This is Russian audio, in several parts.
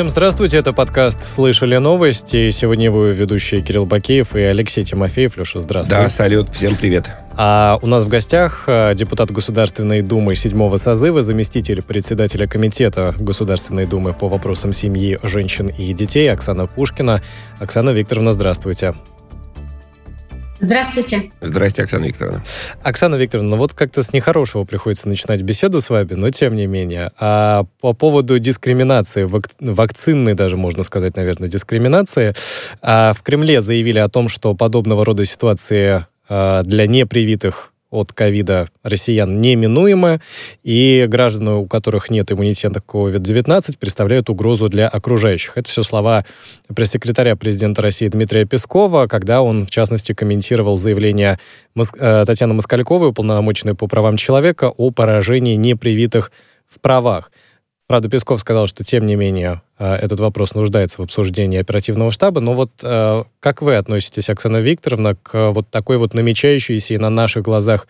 Всем здравствуйте, это подкаст «Слышали новости». Сегодня его ведущие Кирилл Бакеев и Алексей Тимофеев. Леша, здравствуй. Да, салют, всем привет. А у нас в гостях а, депутат Государственной Думы седьмого созыва, заместитель председателя Комитета Государственной Думы по вопросам семьи, женщин и детей Оксана Пушкина. Оксана Викторовна, здравствуйте. Здравствуйте. Здрасте, Оксана Викторовна. Оксана Викторовна, ну вот как-то с нехорошего приходится начинать беседу с вами, но тем не менее. А по поводу дискриминации, вак вакцинной даже, можно сказать, наверное, дискриминации, а в Кремле заявили о том, что подобного рода ситуации а, для непривитых от ковида россиян неминуемо, и граждане, у которых нет иммунитета к COVID-19, представляют угрозу для окружающих. Это все слова пресс-секретаря президента России Дмитрия Пескова, когда он, в частности, комментировал заявление Моск... Э, Татьяны Москальковой, уполномоченной по правам человека, о поражении непривитых в правах. Правда, Песков сказал, что, тем не менее, э, этот вопрос нуждается в обсуждении оперативного штаба. Но вот э, как вы относитесь, Оксана Викторовна, к вот такой вот намечающейся и на наших глазах,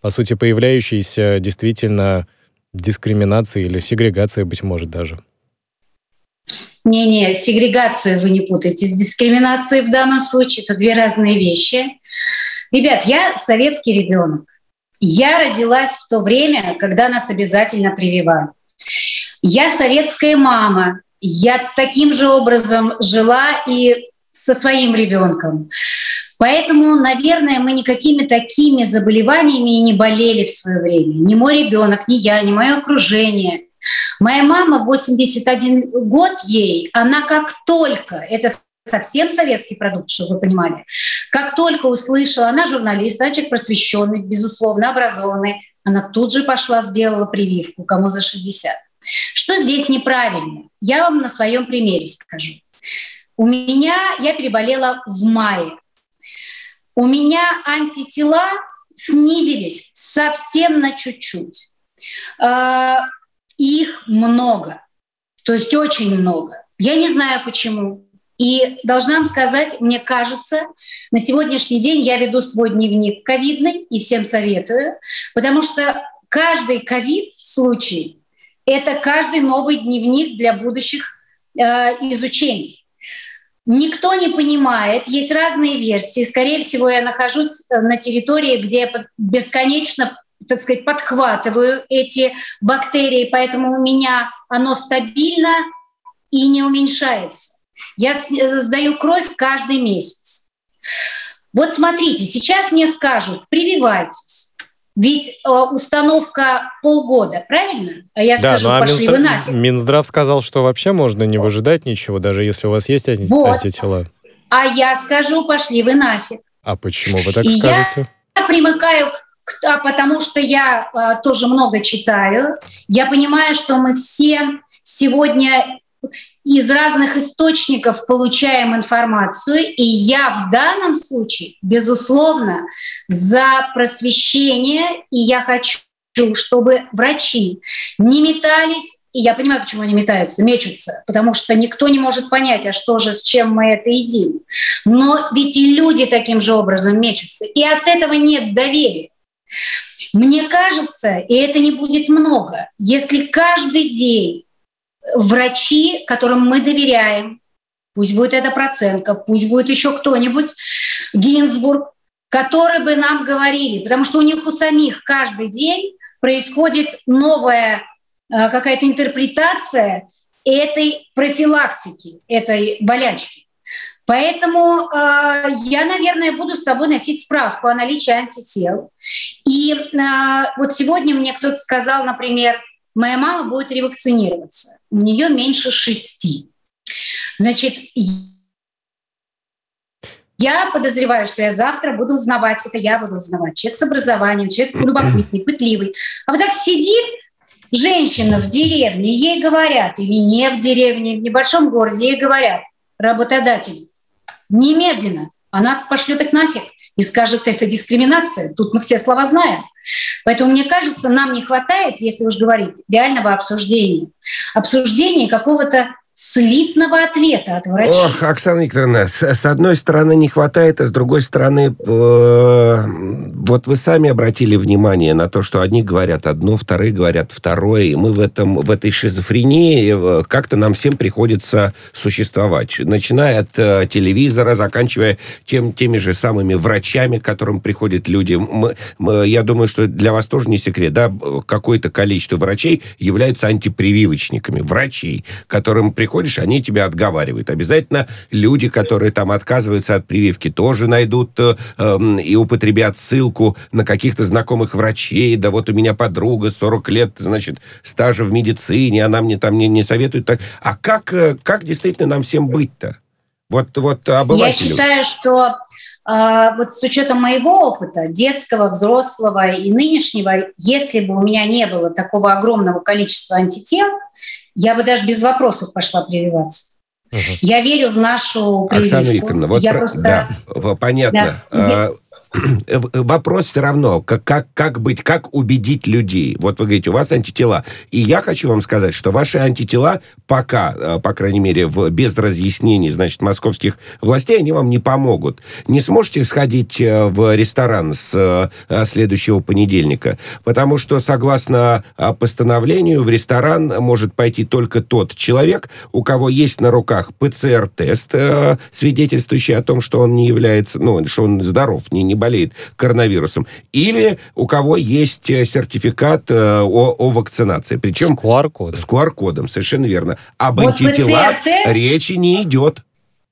по сути, появляющейся действительно дискриминации или сегрегации, быть может, даже? Не-не, сегрегацию вы не путаете с дискриминацией в данном случае. Это две разные вещи. Ребят, я советский ребенок. Я родилась в то время, когда нас обязательно прививали. Я советская мама. Я таким же образом жила и со своим ребенком. Поэтому, наверное, мы никакими такими заболеваниями не болели в свое время. Ни мой ребенок, ни я, ни мое окружение. Моя мама 81 год ей, она как только, это совсем советский продукт, чтобы вы понимали, как только услышала, она журналист, человек просвещенный, безусловно, образованный, она тут же пошла, сделала прививку, кому за 60. Что здесь неправильно? Я вам на своем примере скажу. У меня, я переболела в мае. У меня антитела снизились совсем на чуть-чуть. А, их много, то есть очень много. Я не знаю почему. И должна вам сказать, мне кажется, на сегодняшний день я веду свой дневник ковидный и всем советую, потому что каждый ковид случай это каждый новый дневник для будущих э, изучений. Никто не понимает, есть разные версии. Скорее всего, я нахожусь э, на территории, где я бесконечно так сказать, подхватываю эти бактерии, поэтому у меня оно стабильно и не уменьшается. Я э, сдаю кровь каждый месяц. Вот смотрите, сейчас мне скажут, прививайтесь. Ведь э, установка полгода, правильно? А я да, скажу, ну, а пошли Минздрав, вы нафиг. Минздрав сказал, что вообще можно не выжидать ничего, даже если у вас есть анти- вот. антитела. А я скажу, пошли вы нафиг. А почему вы так И скажете? Я примыкаю к а потому что я а, тоже много читаю. Я понимаю, что мы все сегодня из разных источников получаем информацию, и я в данном случае, безусловно, за просвещение, и я хочу, чтобы врачи не метались и я понимаю, почему они метаются, мечутся, потому что никто не может понять, а что же, с чем мы это едим. Но ведь и люди таким же образом мечутся, и от этого нет доверия. Мне кажется, и это не будет много, если каждый день врачи, которым мы доверяем, пусть будет эта процентка, пусть будет еще кто-нибудь, Гинзбург, которые бы нам говорили, потому что у них у самих каждый день происходит новая э, какая-то интерпретация этой профилактики, этой болячки. Поэтому э, я, наверное, буду с собой носить справку о наличии антител. И э, вот сегодня мне кто-то сказал, например, моя мама будет ревакцинироваться. У нее меньше шести. Значит, я подозреваю, что я завтра буду узнавать, это я буду узнавать, человек с образованием, человек любопытный, пытливый. А вот так сидит женщина в деревне, ей говорят, или не в деревне, в небольшом городе, ей говорят, работодатель, немедленно, она пошлет их нафиг и скажет, это дискриминация. Тут мы все слова знаем. Поэтому, мне кажется, нам не хватает, если уж говорить, реального обсуждения. Обсуждения какого-то слитного ответа от врачей. Ох, Оксана Викторовна, с, с одной стороны не хватает, а с другой стороны, э, вот вы сами обратили внимание на то, что одни говорят одно, вторые говорят второе, и мы в, этом, в этой шизофрении э, как-то нам всем приходится существовать. Начиная от э, телевизора, заканчивая тем, теми же самыми врачами, к которым приходят люди. Мы, мы, я думаю, что для вас тоже не секрет, да, какое-то количество врачей являются антипрививочниками. Врачей, которым приходишь, они тебя отговаривают. Обязательно люди, которые там отказываются от прививки, тоже найдут э, э, и употребят ссылку на каких-то знакомых врачей. Да вот у меня подруга 40 лет, значит, стажа в медицине, она мне там не, не советует. Так. А как, э, как действительно нам всем быть-то? Вот, вот обывателю. Я считаю, что э, вот с учетом моего опыта, детского, взрослого и нынешнего, если бы у меня не было такого огромного количества антител, я бы даже без вопросов пошла прививаться. Угу. Я верю в нашу прививку. Оксана Викторовна, вот я про... просто... да, понятно. Да. А, вопрос все равно, как, как, как быть, как убедить людей. Вот вы говорите, у вас антитела. И я хочу вам сказать, что ваши антитела пока, э, по крайней мере, в, без разъяснений, значит, московских властей, они вам не помогут. Не сможете сходить э, в ресторан с э, следующего понедельника, потому что, согласно постановлению, в ресторан может пойти только тот человек, у кого есть на руках ПЦР-тест, свидетельствующий о том, что он не является, ну, что он здоров, не, не болеет коронавирусом, или у кого есть э, сертификат э, о, о вакцинации. Причем... С QR-кодом. С QR-кодом, совершенно верно. Об вот антителах речи не идет.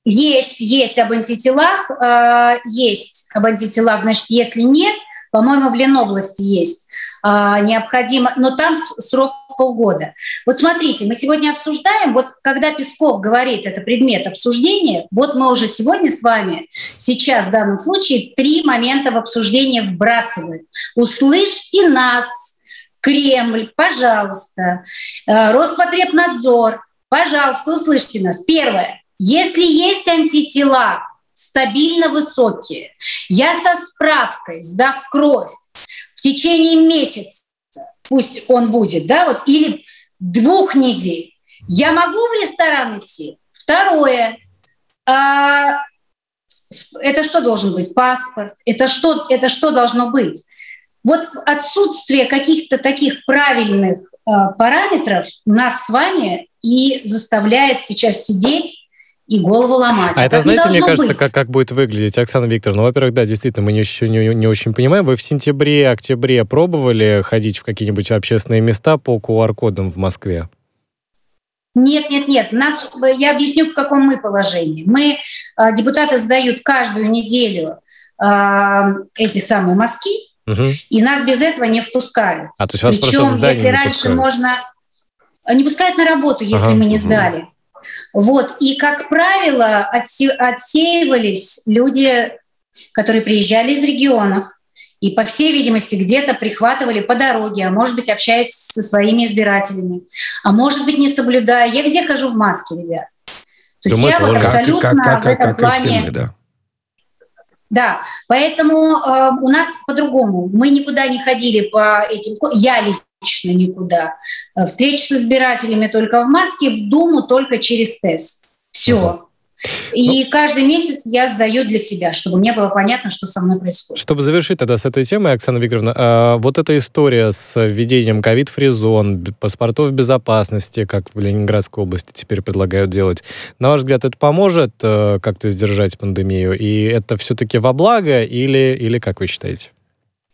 Есть, есть об антителах, э, есть об антителах. Значит, если нет, по-моему, в Ленобласти есть. Э, необходимо, но там срок полгода. Вот смотрите, мы сегодня обсуждаем, вот когда Песков говорит, это предмет обсуждения, вот мы уже сегодня с вами, сейчас в данном случае, три момента в обсуждение вбрасываем. Услышьте нас, Кремль, пожалуйста, э, Роспотребнадзор, пожалуйста, услышьте нас. Первое. Если есть антитела, стабильно высокие, я со справкой, сдав кровь, в течение месяца пусть он будет, да, вот, или двух недель. Я могу в ресторан идти? Второе. А, это что должен быть? Паспорт. Это что, это что должно быть? Вот отсутствие каких-то таких правильных а, параметров нас с вами и заставляет сейчас сидеть и голову ломать. А это, знаете, мне кажется, как, как будет выглядеть, Оксана Викторовна? Ну, во-первых, да, действительно, мы еще не, не очень понимаем. Вы в сентябре, октябре пробовали ходить в какие-нибудь общественные места по QR-кодам в Москве? Нет, нет, нет. Нас, я объясню, в каком мы положении. Мы, а, депутаты сдают каждую неделю э, эти самые мазки, угу. и нас без этого не впускают. А, то есть вас Причем, просто в если раньше пускают. можно... Не пускают на работу, если ага, мы не сдали. Вот. И, как правило, отсе- отсеивались люди, которые приезжали из регионов, и, по всей видимости, где-то прихватывали по дороге, а может быть, общаясь со своими избирателями, а может быть, не соблюдая. Я везде хожу в маске, ребят. То есть я вот абсолютно как, как, как, в этом плане... Мы, да. Да, поэтому э, у нас по-другому. Мы никуда не ходили по этим... Я лично никуда. Э, встречи с избирателями только в маске, в Думу только через тест. Все. И ну, каждый месяц я сдаю для себя, чтобы мне было понятно, что со мной происходит. Чтобы завершить тогда с этой темой, Оксана Викторовна, э, вот эта история с введением ковид-фризон, паспортов безопасности, как в Ленинградской области теперь предлагают делать, на ваш взгляд, это поможет э, как-то сдержать пандемию? И это все-таки во благо или, или как вы считаете?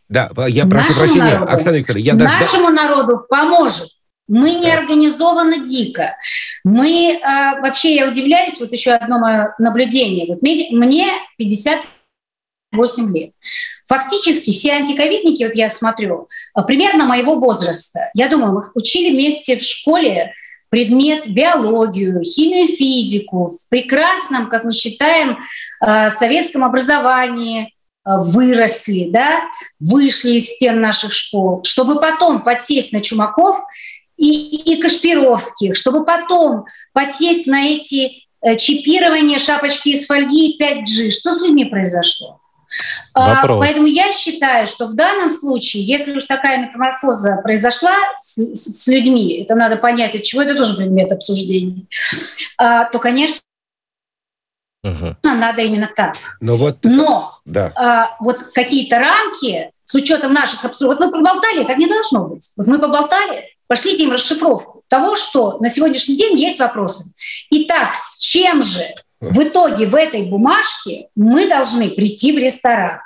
Да, я прошу нашему прощения, народу, Оксана Викторовна, я даже... Нашему народу поможет. Мы не организованы дико. Мы э, вообще, я удивляюсь, вот еще одно мое наблюдение. Вот мне 58 лет. Фактически все антиковидники, вот я смотрю, а, примерно моего возраста. Я думаю, мы учили вместе в школе предмет биологию, химию, физику в прекрасном, как мы считаем, а, советском образовании, Э, выросли, да, вышли из стен наших школ, чтобы потом подсесть на Чумаков и, и Кашпировских, чтобы потом подсесть на эти э, чипирования, шапочки из фольги и 5G. Что с людьми произошло? Вопрос. Поэтому я считаю, что в данном случае, если уж такая метаморфоза произошла с, с людьми, это надо понять, от чего это тоже предмет обсуждения, то, конечно, угу. надо именно так. Но, вот, Но да. вот какие-то рамки с учетом наших обсуждений, вот мы поболтали, так не должно быть. Вот мы поболтали, пошлите им расшифровку того, что на сегодняшний день есть вопросы. Итак, с чем же в итоге в этой бумажке мы должны прийти в ресторан.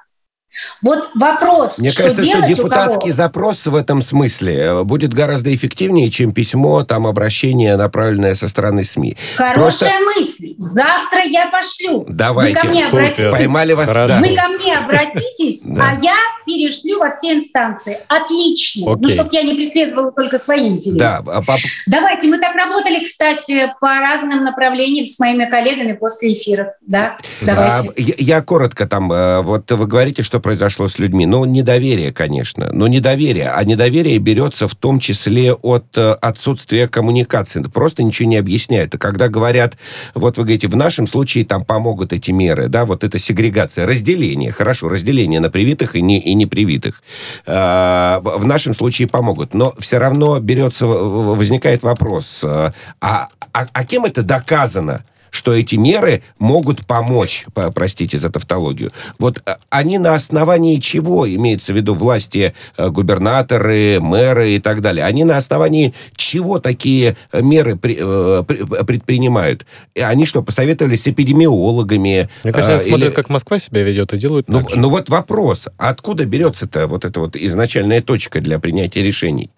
Вот вопрос, Мне что кажется, делать что депутатский запрос в этом смысле э, будет гораздо эффективнее, чем письмо, там, обращение, направленное со стороны СМИ. Хорошая Просто... мысль. Завтра я пошлю. Давайте. Вы ко мне Супер. обратитесь. Поймали вас. Да. Вы ко мне обратитесь, а я перешлю во все инстанции. Отлично. Ну, чтобы я не преследовала только свои интересы. А Давайте. Мы так работали, кстати, по разным направлениям с моими коллегами после эфира. Да, давайте. А, я коротко там, э, вот вы говорите, что произошло с людьми? Ну, недоверие, конечно. Но недоверие. А недоверие берется в том числе от э, отсутствия коммуникации. Просто ничего не объясняют. И когда говорят, вот вы говорите, в нашем случае там помогут эти меры, да, вот эта сегрегация, разделение, хорошо, разделение на привитых и, не, и непривитых. Э, в нашем случае помогут. Но все равно берется, возникает вопрос, э, а, а, а кем это доказано? Что эти меры могут помочь, простите за тавтологию. Вот э, они на основании чего, имеется в виду власти, э, губернаторы, мэры и так далее, они на основании чего такие меры э, предпринимают? Они что, посоветовались с эпидемиологами? Мне кажется, или... смотрят, как Москва себя ведет и делают ну, ну вот вопрос, откуда берется-то вот эта вот изначальная точка для принятия решений?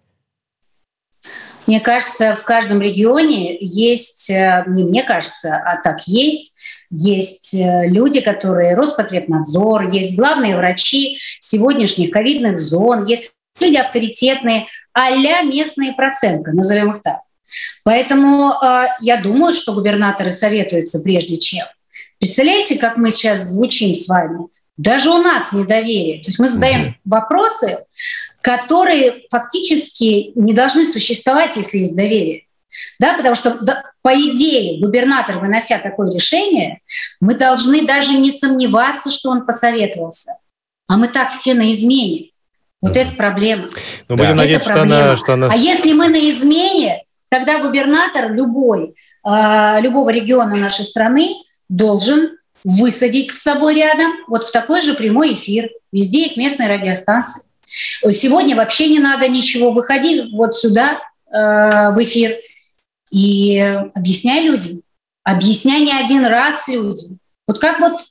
Мне кажется, в каждом регионе есть, э, не мне кажется, а так есть, есть э, люди, которые Роспотребнадзор, есть главные врачи сегодняшних ковидных зон, есть люди авторитетные, а местные проценты, назовем их так. Поэтому э, я думаю, что губернаторы советуются прежде чем. Представляете, как мы сейчас звучим с вами? Даже у нас недоверие. То есть мы задаем mm-hmm. вопросы, которые фактически не должны существовать, если есть доверие. Да, потому что, да, по идее, губернатор, вынося такое решение, мы должны даже не сомневаться, что он посоветовался. А мы так все на измене. Вот mm-hmm. это проблема. Ну, будем да. надеяться, что она, что она... А если мы на измене, тогда губернатор любой, э, любого региона нашей страны должен высадить с собой рядом, вот в такой же прямой эфир. Везде есть местные радиостанции. Сегодня вообще не надо ничего. Выходи вот сюда э, в эфир и объясняй людям. Объясняй не один раз людям. Вот как вот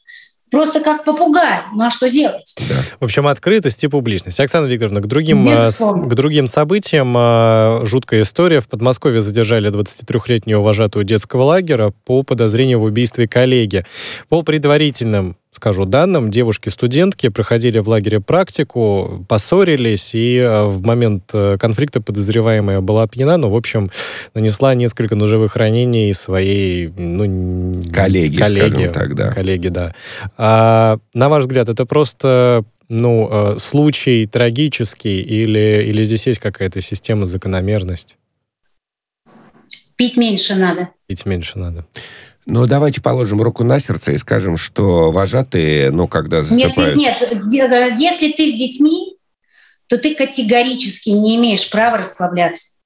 просто как попугай. Ну а что делать? Да. В общем, открытость и публичность. Оксана Викторовна, к другим, э, к другим событиям. Э, жуткая история. В Подмосковье задержали 23-летнюю вожатую детского лагеря по подозрению в убийстве коллеги. По предварительным скажу данным, девушки-студентки проходили в лагере практику, поссорились, и э, в момент э, конфликта подозреваемая была пьяна, но, в общем, нанесла несколько ножевых ранений своей ну, коллеге, коллеге, скажем так, да. Коллеге, да. А, на ваш взгляд, это просто ну, э, случай трагический или, или здесь есть какая-то система, закономерность? Пить меньше надо. Пить меньше надо. Ну, давайте положим руку на сердце и скажем, что вожатые, ну, когда засыпают... Нет, нет. Э, если ты с детьми, то ты категорически не имеешь права расслабляться.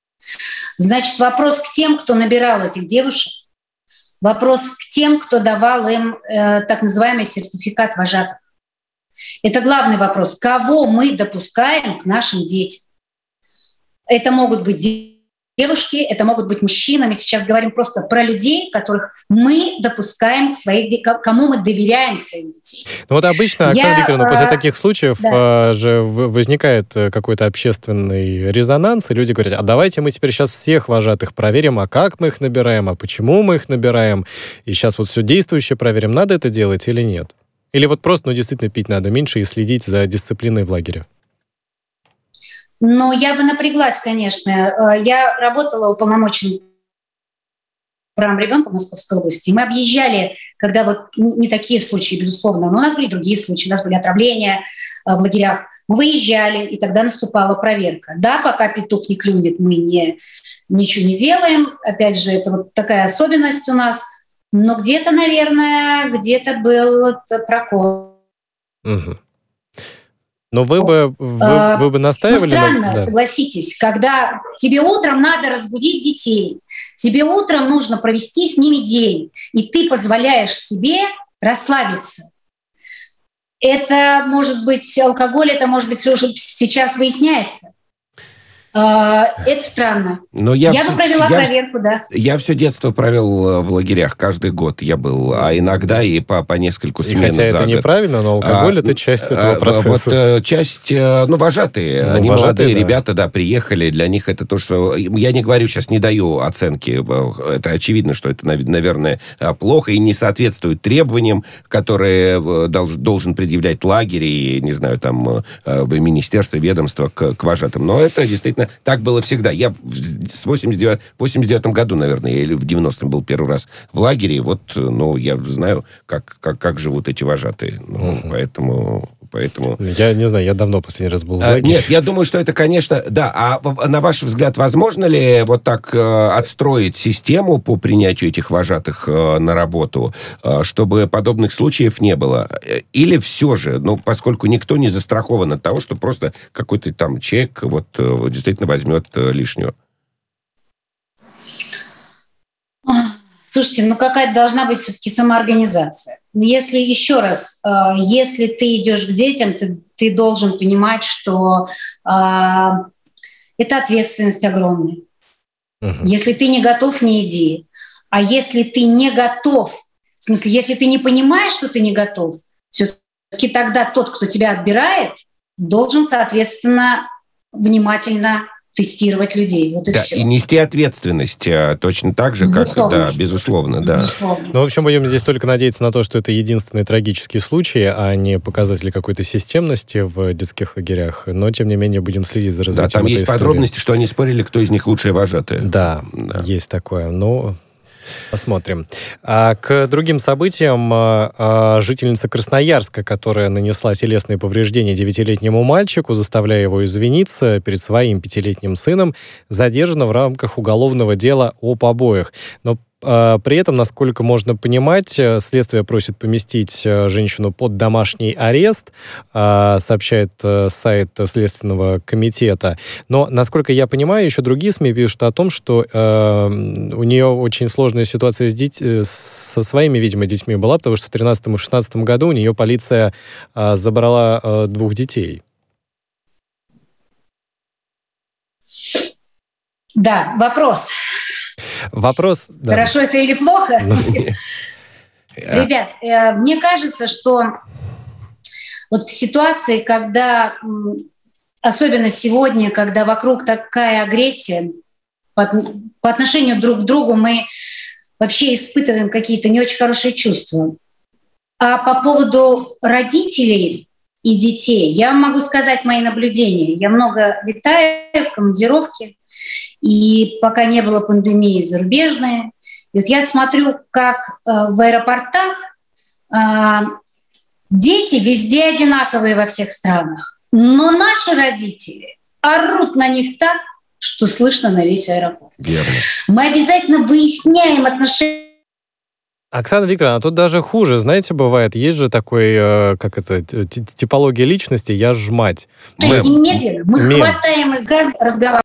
Значит, вопрос к тем, кто набирал этих девушек, вопрос к тем, кто давал им э, так называемый сертификат вожатых. Это главный вопрос. Кого мы допускаем к нашим детям? Это могут быть дети девушки, это могут быть мужчины. Мы сейчас говорим просто про людей, которых мы допускаем своих, кому мы доверяем своих детей. Ну вот обычно, Оксана Я, Викторовна, после а, таких случаев да. же возникает э, какой-то общественный резонанс, и люди говорят, а давайте мы теперь сейчас всех вожатых проверим, а как мы их набираем, а почему мы их набираем, и сейчас вот все действующее проверим, надо это делать или нет? Или вот просто, ну, действительно пить надо меньше и следить за дисциплиной в лагере? Но я бы напряглась, конечно. Э, я работала уполномоченным правам ребенка Московской области. Мы объезжали, когда вот не такие случаи, безусловно, но у нас были другие случаи, у нас были отравления э, в лагерях. Мы выезжали, и тогда наступала проверка. Да, пока петух не клюнет, мы не, ничего не делаем. Опять же, это вот такая особенность у нас. Но где-то, наверное, где-то был прокол Угу. Но вы бы, вы, а, вы бы настаивали? Ну, странно, да. согласитесь, когда тебе утром надо разбудить детей, тебе утром нужно провести с ними день, и ты позволяешь себе расслабиться. Это может быть алкоголь, это может быть уже сейчас выясняется. А, это странно. Но я, я бы провела я, проверку, да. Я все детство провел э, в лагерях, каждый год я был, а иногда и по, по нескольку смен и хотя это год. неправильно, но алкоголь а, это часть этого а, процесса. Вот э, часть, э, ну, вожатые, ну, они вожатые, молодые да. ребята, да, приехали, для них это то, что... Я не говорю сейчас, не даю оценки, это очевидно, что это, наверное, плохо и не соответствует требованиям, которые должен предъявлять лагерь и, не знаю, там, министерство, ведомство к, к вожатым. Но это действительно так было всегда. Я в 89, 89 году, наверное, или в 90-м был первый раз в лагере, вот, ну, я знаю, как, как, как живут эти вожатые. Ну, угу. Поэтому поэтому... Я не знаю, я давно последний раз был в а, лагере. Нет, я думаю, что это, конечно, да. А на ваш взгляд, возможно ли вот так э, отстроить систему по принятию этих вожатых э, на работу, э, чтобы подобных случаев не было? Или все же, ну, поскольку никто не застрахован от того, что просто какой-то там человек вот действительно возьмет лишнего? Слушайте, ну какая-то должна быть все-таки самоорганизация. Но если еще раз, э, если ты идешь к детям, ты, ты должен понимать, что э, это ответственность огромная. Угу. Если ты не готов, не иди. А если ты не готов, в смысле, если ты не понимаешь, что ты не готов, все-таки тогда тот, кто тебя отбирает, должен, соответственно, внимательно тестировать людей. Вот и да, все. и нести ответственность а, точно так же, безусловно. как... Да, безусловно, да. Безусловно. Ну, в общем, будем здесь только надеяться на то, что это единственный трагический случай, а не показатель какой-то системности в детских лагерях. Но, тем не менее, будем следить за развитием Да, там есть истории. подробности, что они спорили, кто из них лучшие вожатые. Да, да. есть такое. Но Посмотрим. А к другим событиям а, а, жительница Красноярска, которая нанесла телесные повреждения девятилетнему мальчику, заставляя его извиниться перед своим пятилетним сыном, задержана в рамках уголовного дела о побоях. Но при этом, насколько можно понимать, э, следствие просит поместить э, женщину под домашний арест, а, сообщает э, сайт Следственного комитета. Но, насколько я понимаю, еще другие СМИ пишут о том, что у нее очень сложная ситуация с деть... со своими, видимо, детьми была, потому что в 2013 и 2016 году у нее полиция а, забрала двух детей. Да, вопрос. Вопрос... Да. Хорошо это или плохо? Ну, Ребят, э, мне кажется, что вот в ситуации, когда, особенно сегодня, когда вокруг такая агрессия по отношению друг к другу, мы вообще испытываем какие-то не очень хорошие чувства. А по поводу родителей и детей, я могу сказать мои наблюдения. Я много летаю в командировке, и пока не было пандемии зарубежные. И вот я смотрю, как э, в аэропортах э, дети везде одинаковые во всех странах, но наши родители орут на них так, что слышно на весь аэропорт. Верно. Мы обязательно выясняем отношения Оксана Викторовна, а тут даже хуже, знаете, бывает, есть же такой, э, как это, типология личности, я ж мать. Мы, немедленно, мы Мем. хватаем их, разговариваем.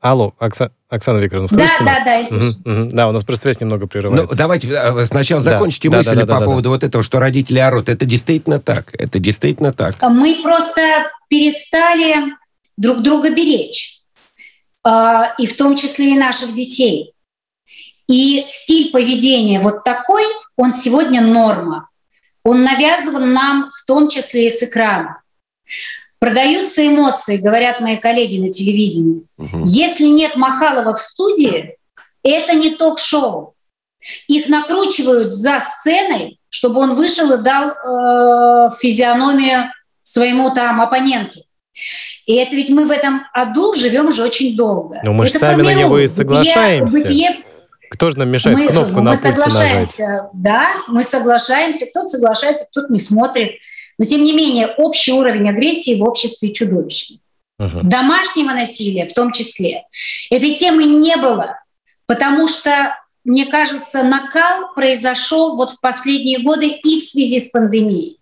Алло, Окса... Оксана Викторовна, слышите Да, нас? да, да, угу, угу. Да, у нас просто связь немного прерывается. Ну, давайте э, сначала да. закончите да, мысль да, да, по да, поводу да. вот этого, что родители орут. Это действительно так. Это действительно так. Мы просто перестали друг друга беречь. А, и в том числе и наших детей. И стиль поведения вот такой, он сегодня норма. Он навязан нам в том числе и с экрана. Продаются эмоции, говорят мои коллеги на телевидении. Угу. Если нет Махалова в студии, это не ток-шоу. Их накручивают за сценой, чтобы он вышел и дал э, физиономию своему там оппоненту. И это ведь мы в этом аду живем уже очень долго. Но мы же сами на него и соглашаемся. Бытие, бытие, Кто же нам мешает мы, кнопку мы на соглашаемся, нажать? Да, мы соглашаемся. Кто-то соглашается, кто-то не смотрит. Но тем не менее общий уровень агрессии в обществе чудовищный. Угу. Домашнего насилия в том числе. Этой темы не было, потому что, мне кажется, накал произошел вот в последние годы и в связи с пандемией.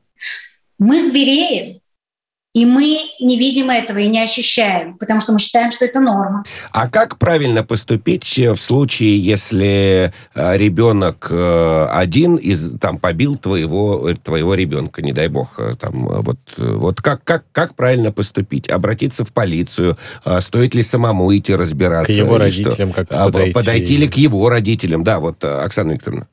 Мы звереем, и мы не видим этого и не ощущаем, потому что мы считаем, что это норма. А как правильно поступить в случае, если э, ребенок э, один из там побил твоего твоего ребенка, не дай бог, э, там вот вот как как как правильно поступить? Обратиться в полицию? Стоит ли самому идти разбираться? К его родителям как-то а, подойти? Подойти ли к его родителям? Да, вот Оксана Викторовна.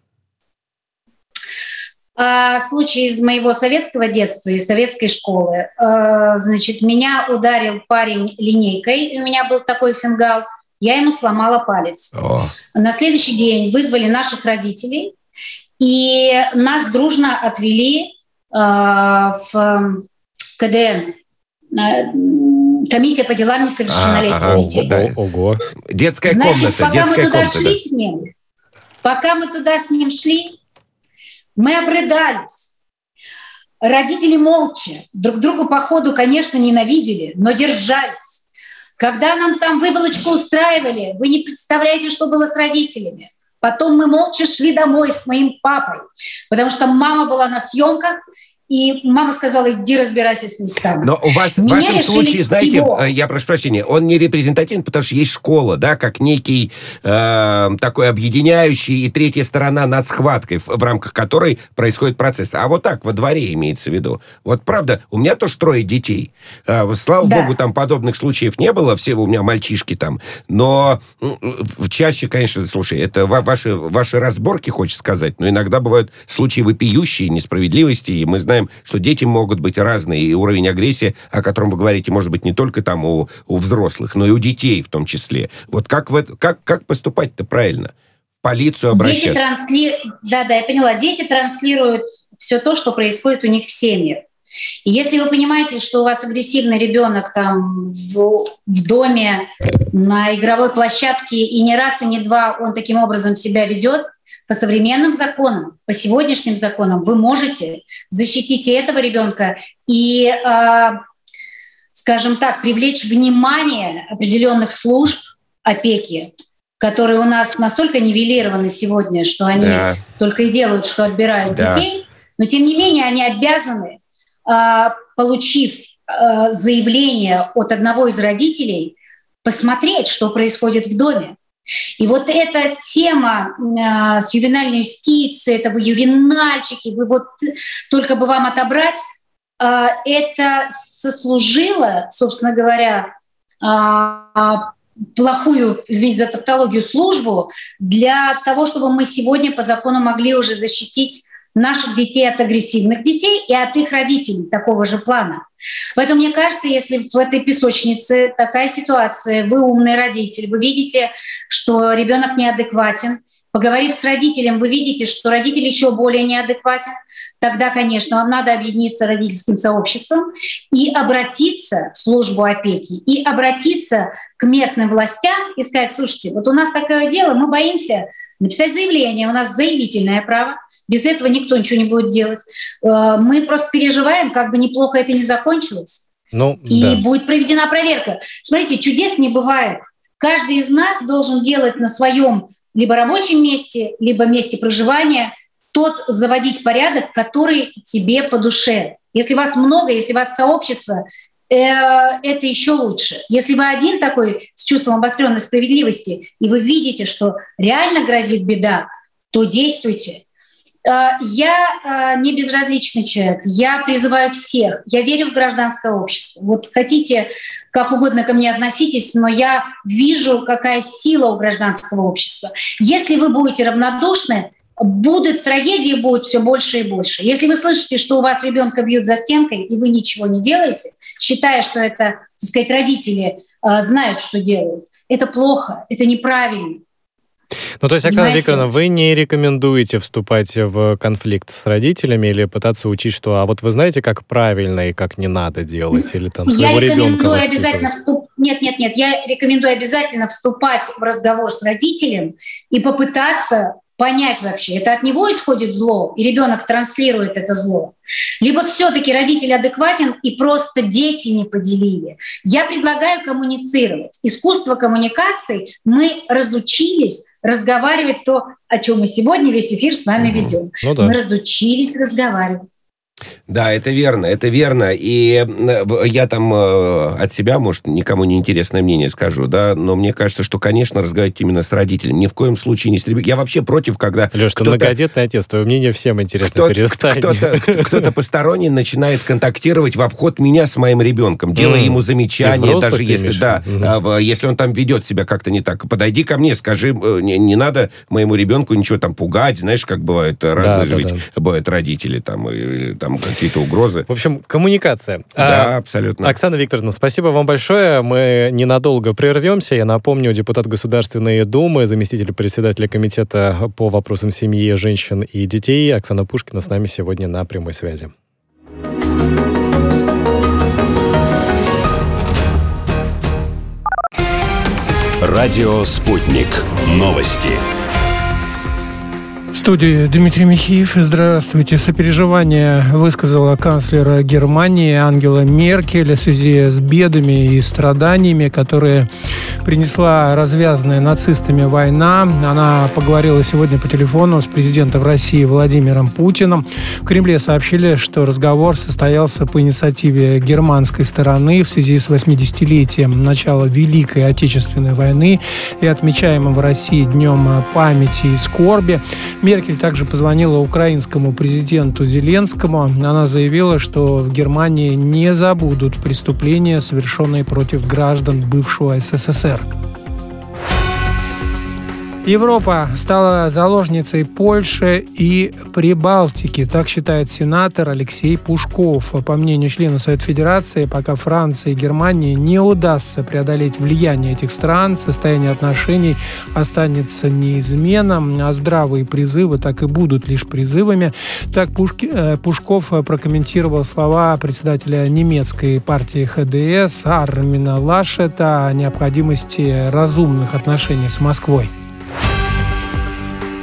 А, случай из моего советского детства, из советской школы. А, значит, меня ударил парень линейкой, и у меня был такой фингал. Я ему сломала палец. О. На следующий день вызвали наших родителей, и нас дружно отвели э, в КДН. Комиссия по делам несовершеннолетних а, ага, детей. Да. Ого. Детская Значит, комната. Пока детская мы туда комната, шли с ним, пока мы туда с ним шли, мы обрыдались. Родители молча, друг другу по ходу, конечно, ненавидели, но держались. Когда нам там выволочку устраивали, вы не представляете, что было с родителями. Потом мы молча шли домой с моим папой, потому что мама была на съемках, и мама сказала, иди разбирайся с ней сам. Но у вас, в вашем случае, знаете, всего. Э, я прошу прощения, он не репрезентативен, потому что есть школа, да, как некий э, такой объединяющий и третья сторона над схваткой, в, в рамках которой происходит процесс. А вот так, во дворе имеется в виду. Вот правда, у меня тоже трое детей. Э, слава да. богу, там подобных случаев не было, все у меня мальчишки там. Но чаще, конечно, слушай, это ваши, ваши разборки, хочется сказать, но иногда бывают случаи вопиющие, несправедливости, и мы знаем, знаем, что дети могут быть разные, и уровень агрессии, о котором вы говорите, может быть не только там у, у взрослых, но и у детей в том числе. Вот как, в это, как, как поступать-то правильно? полицию обращаться. Дети трансли... Да, да, я поняла. Дети транслируют все то, что происходит у них в семьях. И если вы понимаете, что у вас агрессивный ребенок там в, в доме, на игровой площадке, и не раз, и не два он таким образом себя ведет, по современным законам, по сегодняшним законам вы можете защитить этого ребенка и, э, скажем так, привлечь внимание определенных служб опеки, которые у нас настолько нивелированы сегодня, что они да. только и делают, что отбирают да. детей, но тем не менее они обязаны, э, получив э, заявление от одного из родителей, посмотреть, что происходит в доме. И вот эта тема э, с ювенальной юстицией, это вы ювенальчики, вы вот только бы вам отобрать, э, это сослужило, собственно говоря, э, плохую, извините за тавтологию, службу для того, чтобы мы сегодня по закону могли уже защитить наших детей от агрессивных детей и от их родителей такого же плана. Поэтому мне кажется, если в этой песочнице такая ситуация, вы умный родитель, вы видите, что ребенок неадекватен, поговорив с родителем, вы видите, что родитель еще более неадекватен, тогда, конечно, вам надо объединиться родительским сообществом и обратиться в службу опеки, и обратиться к местным властям и сказать, слушайте, вот у нас такое дело, мы боимся написать заявление, у нас заявительное право, без этого никто ничего не будет делать. Э, мы просто переживаем, как бы неплохо это не закончилось. Ну, и да. будет проведена проверка. Смотрите, чудес не бывает. Каждый из нас должен делать на своем либо рабочем месте, либо месте проживания тот заводить порядок, который тебе по душе. Если вас много, если вас сообщество, это еще лучше. Если вы один такой с чувством обостренной справедливости, и вы видите, что реально грозит беда, то действуйте. Э, я э, не безразличный человек. Я призываю всех. Я верю в гражданское общество. Вот хотите, как угодно ко мне относитесь, но я вижу, какая сила у гражданского общества. Если вы будете равнодушны, будут трагедии будут все больше и больше. Если вы слышите, что у вас ребенка бьют за стенкой, и вы ничего не делаете, считая, что это, так сказать, родители э, знают, что делают, это плохо, это неправильно. Ну, то есть, Оксана Понимаете? Викторовна, вы не рекомендуете вступать в конфликт с родителями или пытаться учить, что, а вот вы знаете, как правильно и как не надо делать, или там своего я ребенка обязательно вступ... Нет, нет, нет, я рекомендую обязательно вступать в разговор с родителем и попытаться понять вообще, это от него исходит зло, и ребенок транслирует это зло, либо все-таки родитель адекватен и просто дети не поделили. Я предлагаю коммуницировать. Искусство коммуникации мы разучились разговаривать то, о чем мы сегодня весь эфир с вами ведем. Ну, да. Мы разучились разговаривать. Да, это верно, это верно. И я там э, от себя, может, никому не интересное мнение скажу, да, но мне кажется, что, конечно, разговаривать именно с родителями. Ни в коем случае не с ребенком. Я вообще против, когда... Леш, ты многодетный отец, твое мнение всем интересно, кто перестань. Кто-то, кто-то посторонний начинает контактировать в обход меня с моим ребенком, делая ему замечания, даже если, да, mm если он там ведет себя как-то не так. Подойди ко мне, скажи, э, не, не надо моему ребенку ничего там пугать, знаешь, как бывают разные да, да, да. бывают родители там, или, там какие-то угрозы. В общем, коммуникация. Да, а, абсолютно. Оксана Викторовна, спасибо вам большое. Мы ненадолго прервемся. Я напомню, депутат Государственной Думы, заместитель председателя комитета по вопросам семьи, женщин и детей Оксана Пушкина с нами сегодня на прямой связи. Радио «Спутник». Новости студии Дмитрий Михеев. Здравствуйте. Сопереживание высказала канцлера Германии Ангела Меркель в связи с бедами и страданиями, которые принесла развязанная нацистами война. Она поговорила сегодня по телефону с президентом России Владимиром Путиным. В Кремле сообщили, что разговор состоялся по инициативе германской стороны в связи с 80-летием начала Великой Отечественной войны и отмечаемым в России Днем памяти и скорби. Меркель также позвонила украинскому президенту Зеленскому. Она заявила, что в Германии не забудут преступления, совершенные против граждан бывшего СССР. сэр. Европа стала заложницей Польши и Прибалтики, так считает сенатор Алексей Пушков. По мнению члена Совета Федерации, пока Франции и Германии не удастся преодолеть влияние этих стран, состояние отношений останется неизменным, а здравые призывы так и будут лишь призывами. Так Пушки, э, Пушков прокомментировал слова председателя немецкой партии ХДС Армина Лашета о необходимости разумных отношений с Москвой.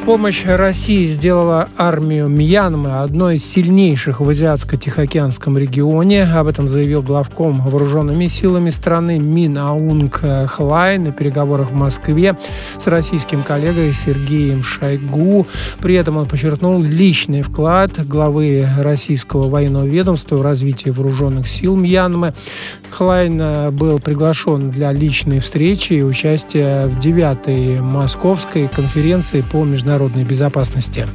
Помощь России сделала армию Мьянмы одной из сильнейших в Азиатско-Тихоокеанском регионе. Об этом заявил главком вооруженными силами страны Мин Аунг Хлай на переговорах в Москве с российским коллегой Сергеем Шойгу. При этом он подчеркнул личный вклад главы российского военного ведомства в развитие вооруженных сил Мьянмы. Хлайн был приглашен для личной встречи и участия в девятой Московской конференции по международному международной безопасности.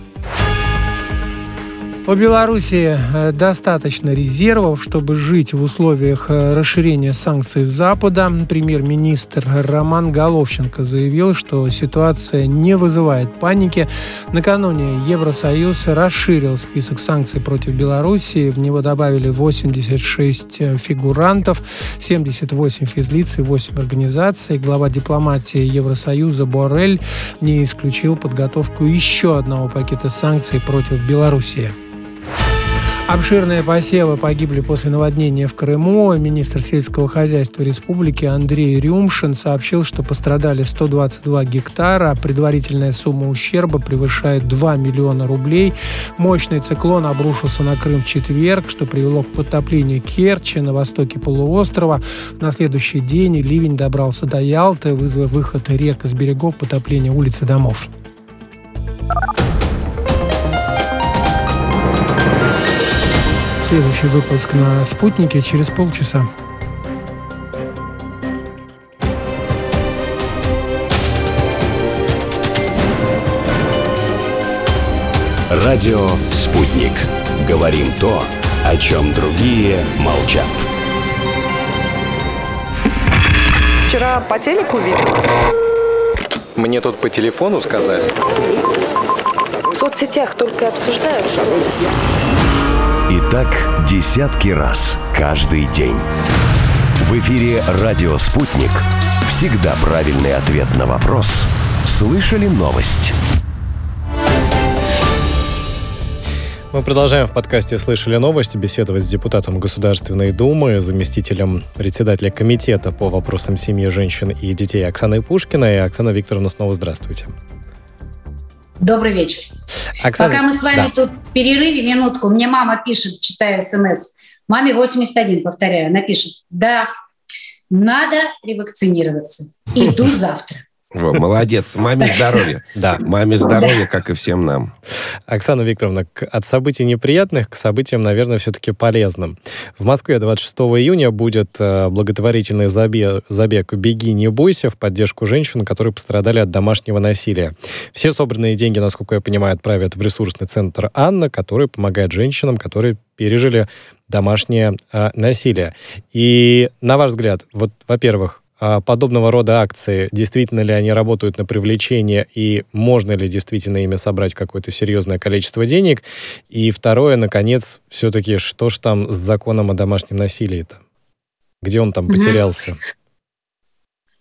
У Беларуси э, достаточно резервов, чтобы жить в условиях э, расширения санкций Запада. Премьер-министр Роман Головченко заявил, что ситуация не вызывает паники. Накануне Евросоюз расширил список санкций против Беларуси. В него добавили 86 э, фигурантов, 78 физлиц и 8 организаций. Глава дипломатии Евросоюза Борель не исключил подготовку еще одного пакета санкций против Беларуси. Обширные посевы погибли после наводнения в Крыму. Министр сельского хозяйства республики Андрей Рюмшин сообщил, что пострадали 122 гектара. Предварительная сумма ущерба превышает 2 миллиона рублей. Мощный циклон обрушился на Крым в четверг, что привело к потоплению Керчи на востоке полуострова. На следующий день ливень добрался до Ялты, вызвав выход рек из берегов, потопление улиц и домов. Следующий выпуск на «Спутнике» через полчаса. Радио «Спутник». Говорим то, о чем другие молчат. Вчера по телеку видел. Мне тут по телефону сказали. В соцсетях только обсуждают, что... Так десятки раз каждый день. В эфире «Радио Спутник». Всегда правильный ответ на вопрос. Слышали новость? Мы продолжаем в подкасте «Слышали новости» беседовать с депутатом Государственной Думы, заместителем председателя Комитета по вопросам семьи, женщин и детей Оксаной Пушкиной. Оксана Викторовна, снова здравствуйте. Добрый вечер. Оксана, Пока мы с вами да. тут в перерыве, минутку, мне мама пишет, читаю смс. Маме 81, повторяю, она пишет, да, надо ревакцинироваться. Иду завтра. Молодец. Маме здоровья. Да. Маме здоровья, как и всем нам. Оксана Викторовна, от событий неприятных к событиям, наверное, все-таки полезным. В Москве 26 июня будет э, благотворительный забег, «Беги, не бойся» в поддержку женщин, которые пострадали от домашнего насилия. Все собранные деньги, насколько я понимаю, отправят в ресурсный центр «Анна», который помогает женщинам, которые пережили домашнее э, насилие. И, на ваш взгляд, вот, во-первых, подобного рода акции, действительно ли они работают на привлечение и можно ли действительно ими собрать какое-то серьезное количество денег? И второе, наконец, все-таки, что ж там с законом о домашнем насилии-то? Где он там потерялся?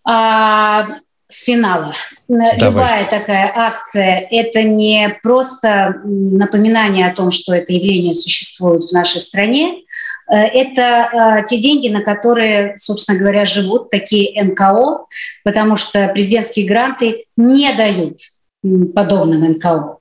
А, с финала. Давай. Любая такая акция – это не просто напоминание о том, что это явление существует в нашей стране, Э, это э, те деньги, на которые, собственно говоря, живут такие НКО, потому что президентские гранты не дают подобным НКО.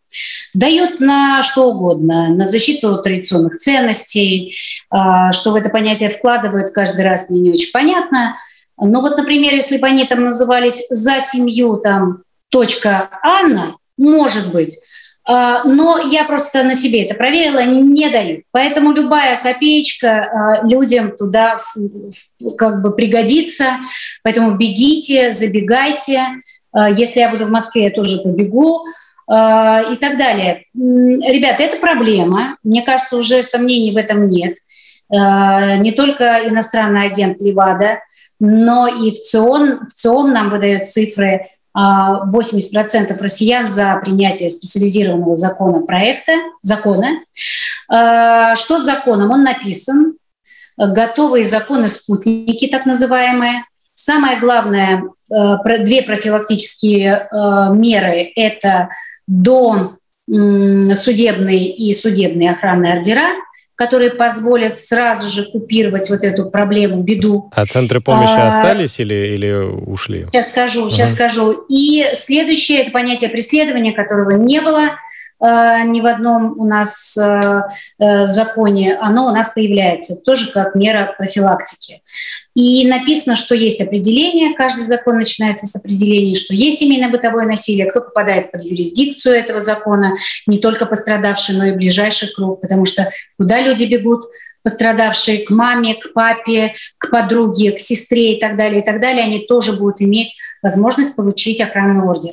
Дают на что угодно, на защиту традиционных ценностей, э, что в это понятие вкладывают каждый раз, мне не очень понятно. Но вот, например, если бы они там назывались «За семью», там, точка Анна, может быть, но я просто на себе это проверила, не дают. Поэтому любая копеечка а, людям туда как бы пригодится. Поэтому бегите, забегайте. А, если я буду в Москве, я тоже побегу и так далее. Ребята, это проблема. Мне кажется, уже сомнений в этом нет. Не только иностранный агент Левада, но и в ЦИОМ, в ЦИОМ нам выдает цифры 80% россиян за принятие специализированного законопроекта, закона. А, что с законом? Он написан. Готовые законы-спутники, так называемые. Самое главное, э, две профилактические э, меры – это до судебные и судебные охранные ордера – которые позволят сразу же купировать вот эту проблему, беду. А центры помощи а, остались или, или ушли? Сейчас скажу, сейчас угу. скажу. И следующее – это понятие преследования, которого не было – ни в одном у нас э, э, законе, оно у нас появляется тоже как мера профилактики. И написано, что есть определение, каждый закон начинается с определения, что есть семейно-бытовое насилие, кто попадает под юрисдикцию этого закона, не только пострадавший, но и ближайший круг, потому что куда люди бегут, пострадавшие к маме, к папе, к подруге, к сестре и так далее, и так далее, они тоже будут иметь возможность получить охранный ордер.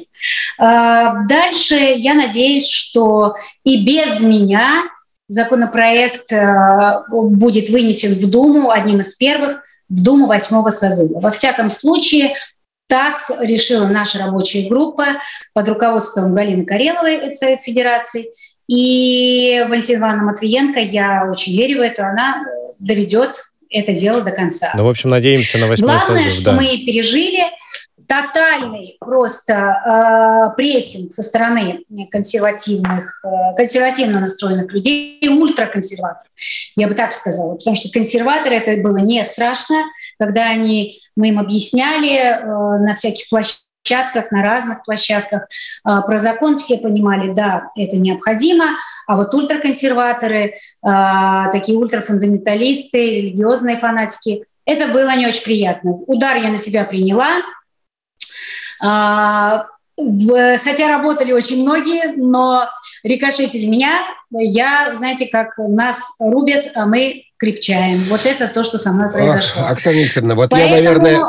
А, дальше я надеюсь, что и без меня законопроект а, будет вынесен в Думу одним из первых в Думу восьмого созыва. Во всяком случае, так решила наша рабочая группа под руководством Галины Кареловой, это Совет Федерации, и Валентина Ивановна Матвиенко, я очень верю в это, она доведет это дело до конца. Ну, в общем, надеемся на восьмой Главное, созыв. что да. мы пережили тотальный просто э, прессинг со стороны консервативных, э, консервативно настроенных людей, ультраконсерваторов, я бы так сказала. Потому что консерваторы это было не страшно, когда они, мы им объясняли э, на всяких площадках, площадках, на разных площадках. А, про закон все понимали, да, это необходимо, а вот ультраконсерваторы, а, такие ультрафундаменталисты, религиозные фанатики, это было не очень приятно. Удар я на себя приняла, а, хотя работали очень многие, но рикошетили меня. Я, знаете, как нас рубят, а мы крепчаем. Вот это то, что со мной произошло. Оксана Викторовна, вот Поэтому, я, наверное.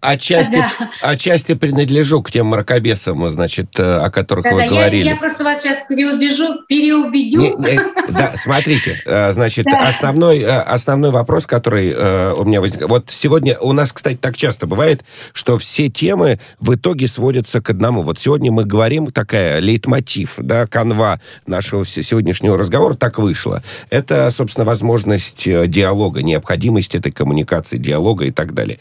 Отчасти, да. отчасти принадлежу к тем мракобесам, значит, э, о которых да, вы да, говорили. Я, я просто вас сейчас переубежу, переубедю. Не, не, да, смотрите, э, значит, да. основной, э, основной вопрос, который у меня возник... Вот сегодня у нас, кстати, так часто бывает, что все темы в итоге сводятся к одному. Вот сегодня мы говорим, такая лейтмотив, да, канва нашего сегодняшнего разговора так вышло. Это, собственно, возможность диалога, необходимость этой коммуникации, диалога и так далее.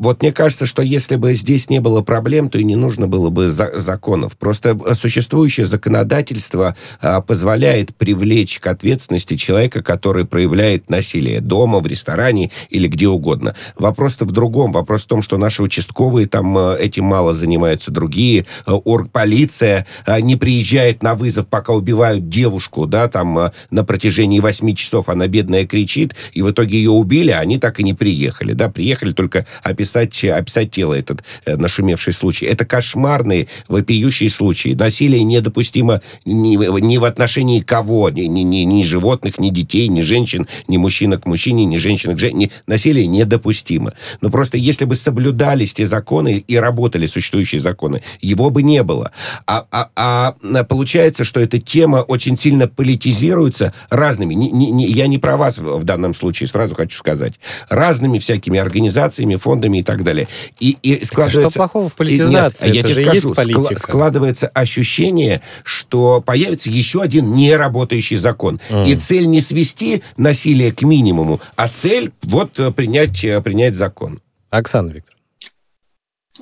Вот мне кажется, что если бы здесь не было проблем, то и не нужно было бы за законов. Просто э, существующее законодательство а, позволяет привлечь к ответственности человека, который проявляет насилие дома, в ресторане или где угодно. Вопрос-то в другом. Вопрос в том, что наши участковые там э, этим мало занимаются, другие, оргполиция не приезжает на вызов, пока убивают девушку, да, там на протяжении 8 часов она бедная кричит, и в итоге ее убили, а они так и не приехали, да, приехали только описать, описать тело, этот э, нашумевший случай. Это кошмарные, вопиющие случаи. Насилие недопустимо ни, ни в отношении кого, ни, ни, ни, ни животных, ни детей, ни женщин, ни мужчина к мужчине, ни женщина к женщине. Насилие недопустимо. Но просто если бы соблюдались те законы и работали существующие законы, его бы не было. А, а, а получается, что эта тема очень сильно политизируется разными. Не, не, не, я не про вас в данном случае, сразу хочу сказать. Разными всякими организациями, фондами и так далее. И, и складывается... Что плохого в политизации? Нет, я тебе скажу, есть складывается ощущение, что появится еще один неработающий закон. Mm. И цель не свести насилие к минимуму, а цель вот э, принять, э, принять закон. Оксана Викторовна.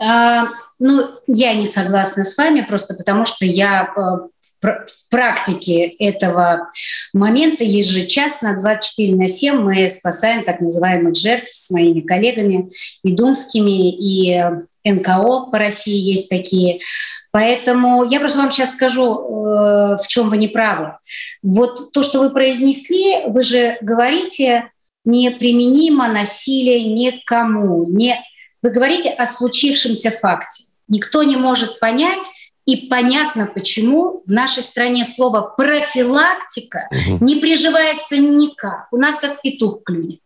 А, ну, я не согласна с вами, просто потому что я э, в практике этого момента ежечасно 24 на 7 мы спасаем так называемых жертв с моими коллегами и думскими, и НКО по России есть такие. Поэтому я просто вам сейчас скажу, э, в чем вы не правы. Вот то, что вы произнесли, вы же говорите, неприменимо насилие никому. Не... Вы говорите о случившемся факте. Никто не может понять, и понятно, почему в нашей стране слово профилактика угу. не приживается никак. У нас как петух клюнет.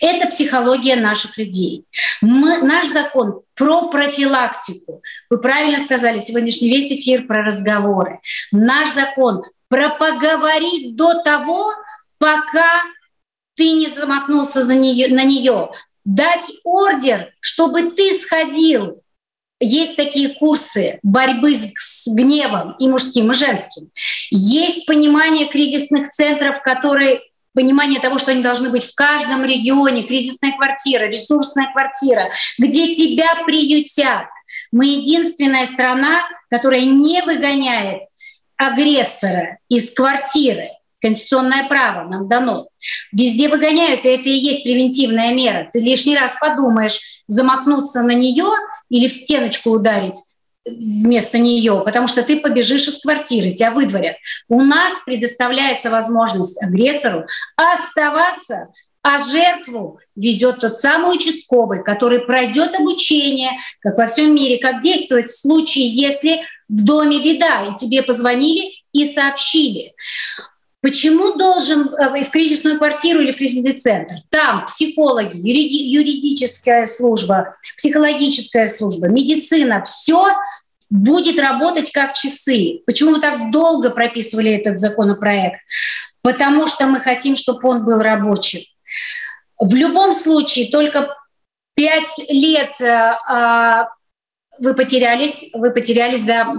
Это психология наших людей. Мы, наш закон про профилактику. Вы правильно сказали, сегодняшний весь эфир про разговоры. Наш закон про поговорить до того, пока ты не замахнулся за нее, на нее. Дать ордер, чтобы ты сходил есть такие курсы борьбы с, гневом и мужским, и женским. Есть понимание кризисных центров, которые понимание того, что они должны быть в каждом регионе, кризисная квартира, ресурсная квартира, где тебя приютят. Мы единственная страна, которая не выгоняет агрессора из квартиры. Конституционное право нам дано. Везде выгоняют, и это и есть превентивная мера. Ты лишний раз подумаешь, замахнуться на нее – или в стеночку ударить вместо нее, потому что ты побежишь из квартиры, тебя выдворят. У нас предоставляется возможность агрессору оставаться, а жертву везет тот самый участковый, который пройдет обучение, как во всем мире, как действовать в случае, если в доме беда, и тебе позвонили и сообщили. Почему должен э, в кризисную квартиру или в кризисный центр? Там психологи, юридическая служба, психологическая служба, медицина, все будет работать как часы. Почему мы так долго прописывали этот законопроект? Потому что мы хотим, чтобы он был рабочим. В любом случае, только пять лет э, а, вы потерялись, вы потерялись, да.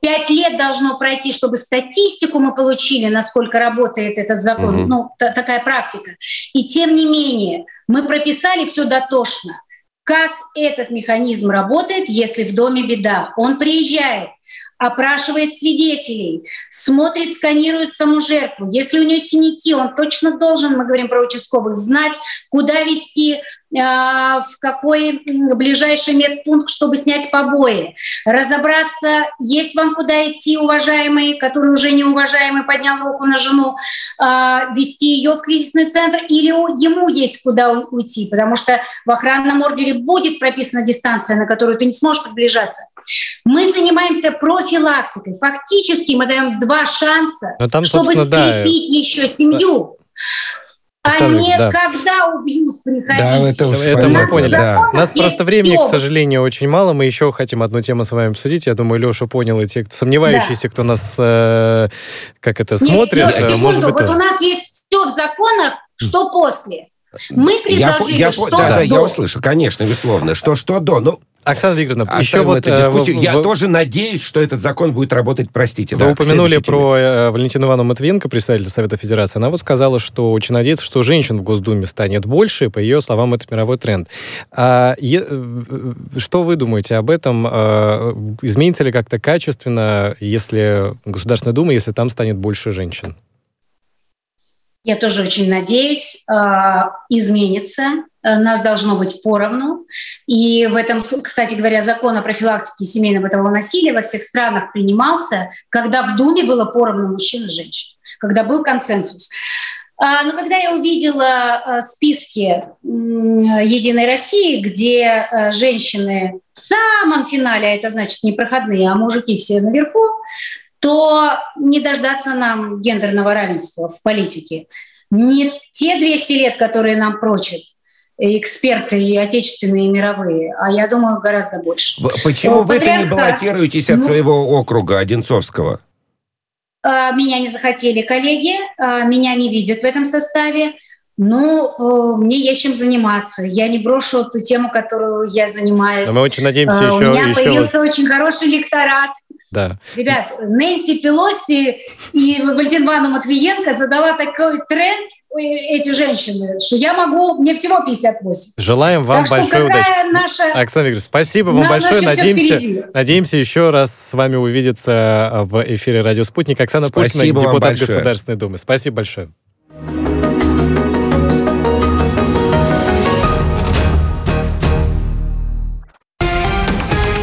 Пять лет должно пройти, чтобы статистику мы получили, насколько работает этот закон, угу. ну, такая практика. И тем не менее, мы прописали все дотошно. Как этот механизм работает, если в доме беда? Он приезжает, опрашивает свидетелей, смотрит, сканирует саму жертву. Если у нее синяки, он точно должен, мы говорим про участковых, знать, куда вести, в какой ближайший медпункт, чтобы снять побои. Разобраться, есть вам куда идти, уважаемый, который уже неуважаемый, поднял руку на жену, а, вести ее в кризисный центр, или ему есть куда уйти, потому что в охранном ордере будет прописана дистанция, на которую ты не сможешь приближаться. Мы занимаемся профилактикой. Фактически мы даем два шанса, там, чтобы скрепить да. еще семью. А не да. когда убьют, приходите. Да, это, уж это мы поняли. Да. У нас просто времени, все. к сожалению, очень мало. Мы еще хотим одну тему с вами обсудить. Я думаю, Леша понял, и те, кто сомневающиеся, да. кто нас, э, как это, смотрит. Нет, секунду, может быть, вот тоже. у нас есть все в законах, что после. Мы предложили, я, я, что да, да, я услышал, конечно, безусловно, что что до. Ну, Оксана Викторовна, еще вот... Эту дискуссию. Э, я в... тоже надеюсь, что этот закон будет работать, простите. Вы да, упомянули про э, Валентину Ивановну Матвиенко, представителя Совета Федерации. Она вот сказала, что очень надеется, что женщин в Госдуме станет больше, по ее словам, это мировой тренд. А, е, э, что вы думаете об этом? А, изменится ли как-то качественно, если Государственная Дума, если там станет больше женщин? Я тоже очень надеюсь, а, изменится. Э, нас должно быть поровну. И в этом, кстати говоря, закон о профилактике семейного бытового насилия во всех странах принимался, когда в Думе было поровну мужчин и женщин, когда был консенсус. А, но когда я увидела списки Единой России, где женщины в самом финале, а это значит не проходные, а мужики все наверху, то не дождаться нам гендерного равенства в политике. Не те 200 лет, которые нам прочат эксперты и отечественные, и мировые, а я думаю, гораздо больше. Почему вы-то не баллотируетесь от ну, своего округа Одинцовского? А, меня не захотели коллеги, а, меня не видят в этом составе. Ну, мне есть чем заниматься. Я не брошу ту тему, которую я занимаюсь. Но мы очень надеемся еще... У меня еще появился очень хороший лекторат. Да. Ребят, Нэнси Пелоси и Вальденбану Матвиенко задала такой тренд э, эти женщины, что я могу, мне всего 58. Желаем вам так большой удачи. Наша... Александр Викторович, спасибо вам большое. Надеемся, надеемся еще раз с вами увидеться в эфире «Радио Спутник». Оксана спасибо Пушкина, депутат Государственной Думы. Спасибо большое.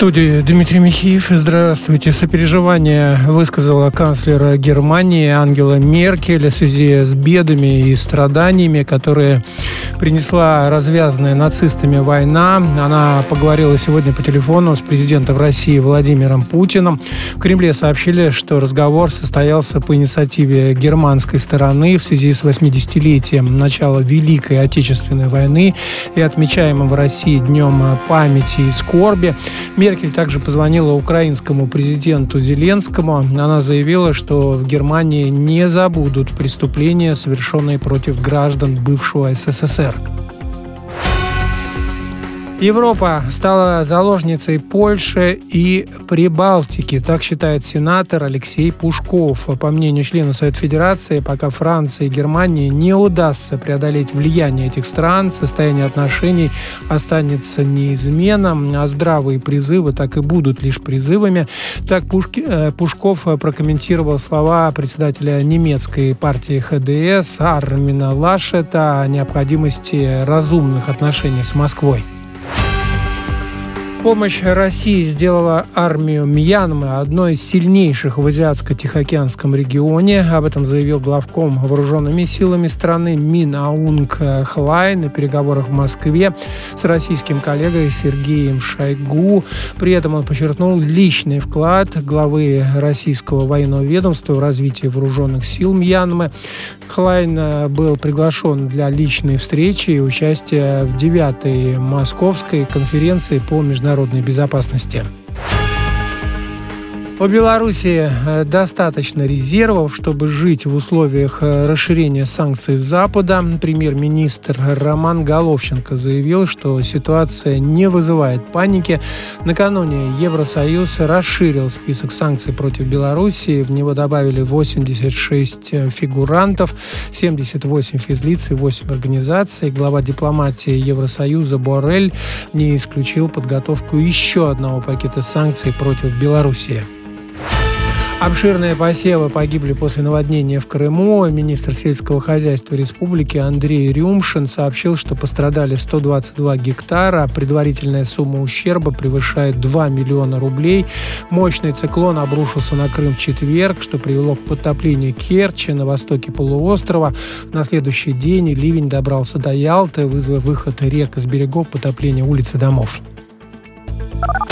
студии Дмитрий Михеев. Здравствуйте. Сопереживание высказала канцлер Германии Ангела Меркель в связи с бедами и страданиями, которые принесла развязанная нацистами война. Она поговорила сегодня по телефону с президентом России Владимиром Путиным. В Кремле сообщили, что разговор состоялся по инициативе германской стороны в связи с 80-летием начала Великой Отечественной войны и отмечаемым в России Днем памяти и скорби. Меркель также позвонила украинскому президенту Зеленскому. Она заявила, что в Германии не забудут преступления, совершенные против граждан бывшего СССР. Европа стала заложницей Польши и Прибалтики, так считает сенатор Алексей Пушков. По мнению члена Совета Федерации, пока Франции и Германии не удастся преодолеть влияние этих стран, состояние отношений останется неизменным, а здравые призывы так и будут лишь призывами. Так Пушки, э, Пушков прокомментировал слова председателя немецкой партии ХДС Армина Лашета о необходимости разумных отношений с Москвой. Помощь России сделала армию Мьянмы одной из сильнейших в Азиатско-Тихоокеанском регионе. Об этом заявил главком вооруженными силами страны Мин Аунг Хлай на переговорах в Москве с российским коллегой Сергеем Шойгу. При этом он подчеркнул личный вклад главы российского военного ведомства в развитие вооруженных сил Мьянмы. Хлайн был приглашен для личной встречи и участия в девятой московской конференции по международному народной безопасности. У Беларуси э, достаточно резервов, чтобы жить в условиях э, расширения санкций Запада. Премьер-министр Роман Головченко заявил, что ситуация не вызывает паники. Накануне Евросоюз расширил список санкций против Беларуси. В него добавили 86 э, фигурантов, 78 физлиц и 8 организаций. Глава дипломатии Евросоюза Борель не исключил подготовку еще одного пакета санкций против Беларуси. Обширные посевы погибли после наводнения в Крыму. Министр сельского хозяйства республики Андрей Рюмшин сообщил, что пострадали 122 гектара. Предварительная сумма ущерба превышает 2 миллиона рублей. Мощный циклон обрушился на Крым в четверг, что привело к подтоплению Керчи на востоке полуострова. На следующий день ливень добрался до Ялты, вызвав выход рек из берегов, потопление улиц и домов.